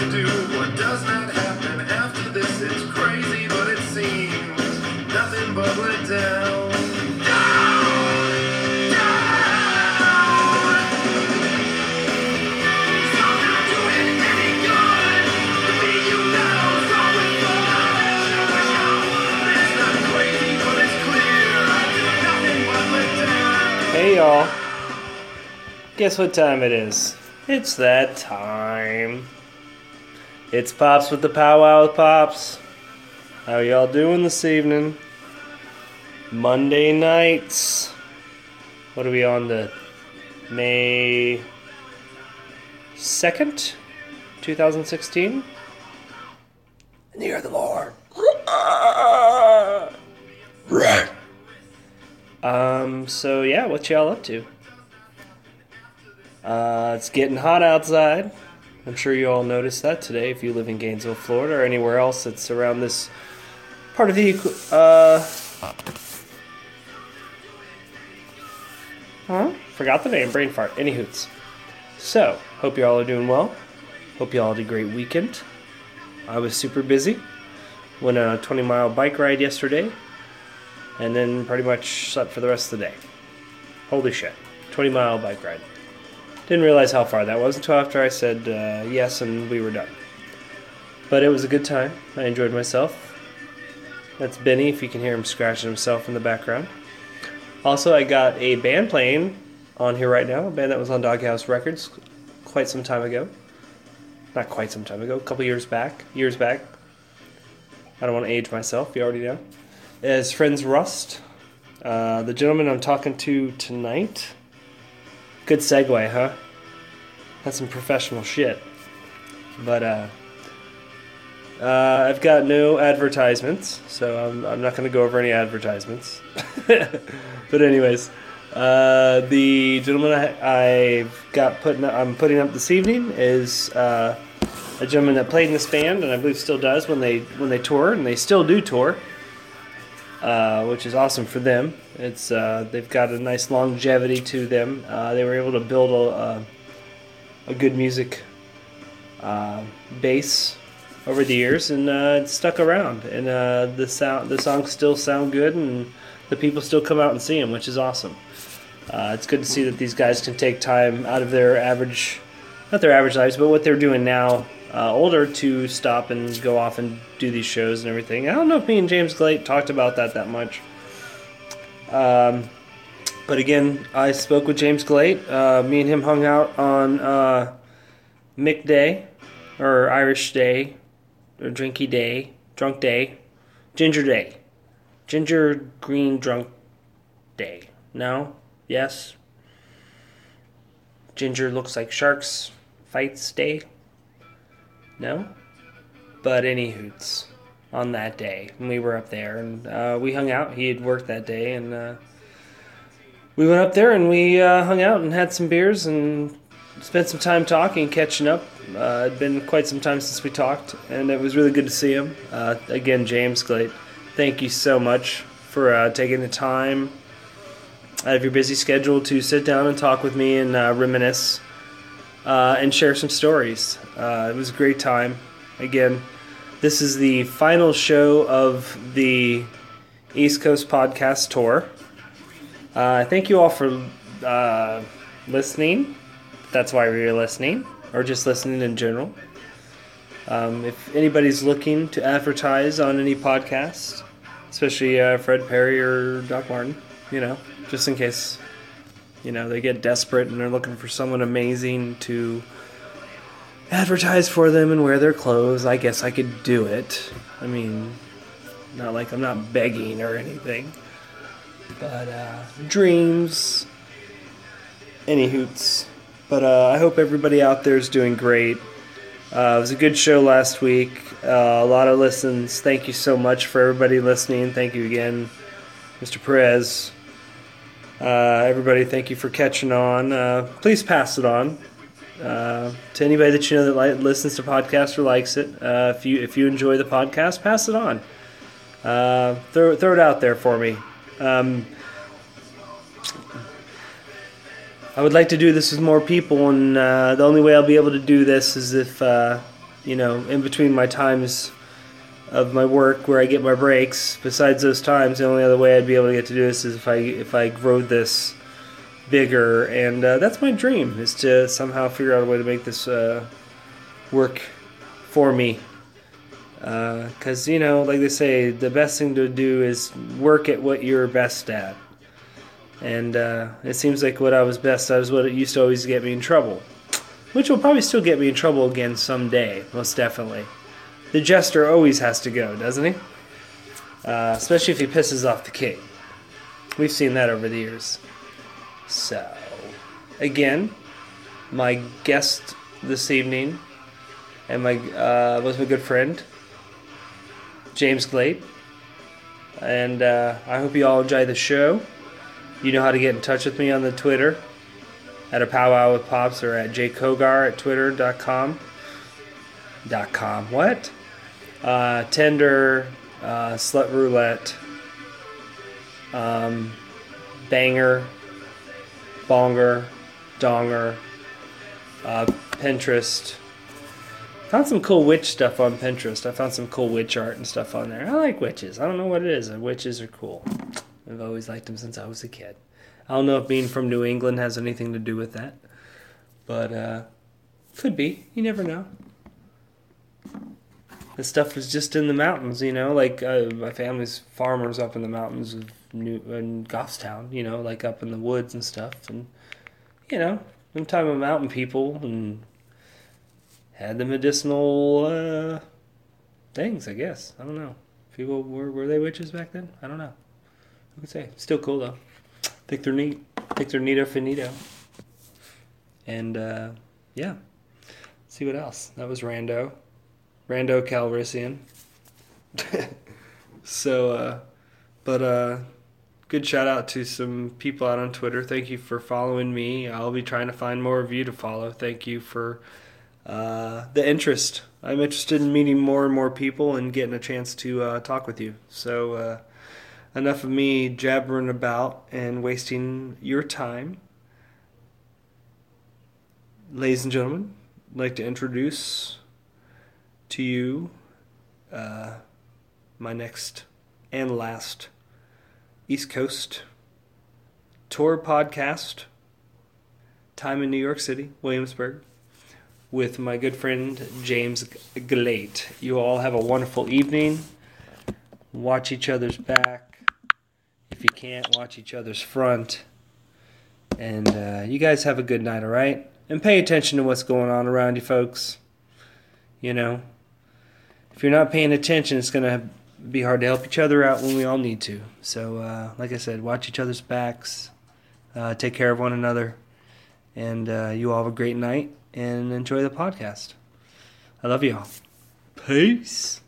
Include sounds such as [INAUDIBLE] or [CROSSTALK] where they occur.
to do what does not happen after this. It's crazy, but it seems nothing but let down. Hey y'all, guess what time it is? It's that time. It's Pops with the Powwow with Pops. How y'all doing this evening? Monday nights. What are we on the May 2nd, 2016? In the year of the Lord. [LAUGHS] Right. Um, so yeah, what y'all up to? Uh, it's getting hot outside. I'm sure you all noticed that today if you live in Gainesville, Florida, or anywhere else that's around this part of the. Uh, huh? Forgot the name, brain fart. Any hoots. So, hope you all are doing well. Hope you all had a great weekend. I was super busy. Went on a 20 mile bike ride yesterday and then pretty much slept for the rest of the day. Holy shit. 20 mile bike ride. Didn't realize how far that was until after I said uh, yes and we were done. But it was a good time. I enjoyed myself. That's Benny, if you can hear him scratching himself in the background. Also, I got a band playing on here right now, a band that was on Doghouse Records quite some time ago. Not quite some time ago, a couple years back. Years back. I don't want to age myself, you already know is Friends Rust. Uh, the gentleman I'm talking to tonight. Good segue, huh? That's some professional shit. But uh, uh, I've got no advertisements, so I'm, I'm not going to go over any advertisements. [LAUGHS] but anyways, uh, the gentleman I, I've got putting I'm putting up this evening is uh, a gentleman that played in this band, and I believe still does when they when they tour, and they still do tour uh, which is awesome for them. It's uh, they've got a nice longevity to them. Uh, they were able to build a, a, good music uh, base over the years, and uh, it's stuck around. And uh, the sound, the songs still sound good, and the people still come out and see them, which is awesome. it's good to see that these guys can take time out of their average, not their average lives, but what they're doing now uh, older to stop and go off and do these shows and everything. I don't know if me and James Glayat talked about that that much. Um, but again, I spoke with James Glayat. Uh, me and him hung out on uh, Mick Day, or Irish Day, or Drinky Day, Drunk Day, Ginger Day, Ginger Green Drunk Day. No? Yes? Ginger looks like sharks fights day. No? But any hoots on that day. And we were up there and uh, we hung out. He had worked that day and uh, we went up there and we uh, hung out and had some beers and spent some time talking, catching up. Uh, it'd been quite some time since we talked and it was really good to see him. Uh, again, James Glayat, thank you so much for uh, taking the time out of your busy schedule to sit down and talk with me and reminisce. Uh, and share some stories. Uh, it was a great time. Again, this is the final show of the East Coast podcast tour. Uh, thank you all for uh, listening. That's why we are listening, or just listening in general. Um, if anybody's looking to advertise on any podcast, especially uh, Fred Perry or Doc Martin, you know, just in case you know, they get desperate and they're looking for someone amazing to advertise for them and wear their clothes. I guess I could do it. I mean, not like I'm not begging or anything. But, uh, dreams. Any hoots. But, uh, I hope everybody out there is doing great. Uh, it was a good show last week. Uh, a lot of listens. Thank you so much for everybody listening. Thank you again, Mr. Perez. Uh, everybody, thank you for catching on. Uh, please pass it on uh, to anybody that you know that li- listens to podcasts or likes it. Uh, if you if you enjoy the podcast, pass it on. Uh, throw throw it out there for me. Um, I would like to do this with more people, and uh, the only way I'll be able to do this is if you know, in between my times of my work where I get my breaks. Besides those times, the only other way I'd be able to get to do this is if I if I grow this bigger, and uh, that's my dream is to somehow figure out a way to make this uh, work for me. Because uh, you know, like they say, the best thing to do is work at what you're best at. And uh, it seems like what I was best at is what it used to always get me in trouble. Which will probably still get me in trouble again someday, most definitely. The jester always has to go, doesn't he? Uh, especially if he pisses off the king. We've seen that over the years. So, again, my guest this evening and my uh, was my good friend James Glayat. And uh, I hope you all enjoy the show. You know how to get in touch with me on the Twitter at a powwow with pops or at jkogar at twitter.com. Dot com. What? Uh, Tinder, uh, slut roulette, um, banger, bonger, donger, uh, Pinterest. Found some cool witch stuff on Pinterest. I found some cool witch art and stuff on there. I like witches. I don't know what it is. Witches are cool. I've always liked them since I was a kid. I don't know if being from New England has anything to do with that, but uh, could be. You never know. This stuff was just in the mountains, you know. Like uh, my family's farmers up in the mountains of New in Goffstown, you know, like up in the woods and stuff, and you know, them time of mountain people and had the medicinal uh, things. I guess I don't know. People were were they witches back then? I don't know. Who could say? Still cool though. Think they're neat. Think they're neato finito. And uh, yeah. Let's see what else. That was Rando. Rando Calrissian. [LAUGHS] so, uh, but uh, good shout out to some people out on Twitter. Thank you for following me. I'll be trying to find more of you to follow. Thank you for uh, the interest. I'm interested in meeting more and more people and getting a chance to uh, talk with you. So, uh, enough of me jabbering about and wasting your time. Ladies and gentlemen, I'd like to introduce to you uh, my next and last East Coast tour podcast. Time in New York City, Williamsburg, with my good friend James Glayat. You all have a wonderful evening. Watch each other's back. If you can't, watch each other's front. And uh, you guys have a good night, all right? And pay attention to what's going on around you, folks. You know, if you're not paying attention, it's going to be hard to help each other out when we all need to. So, uh, like I said, watch each other's backs, uh, take care of one another, and uh, you all have a great night and enjoy the podcast. I love you all. Peace.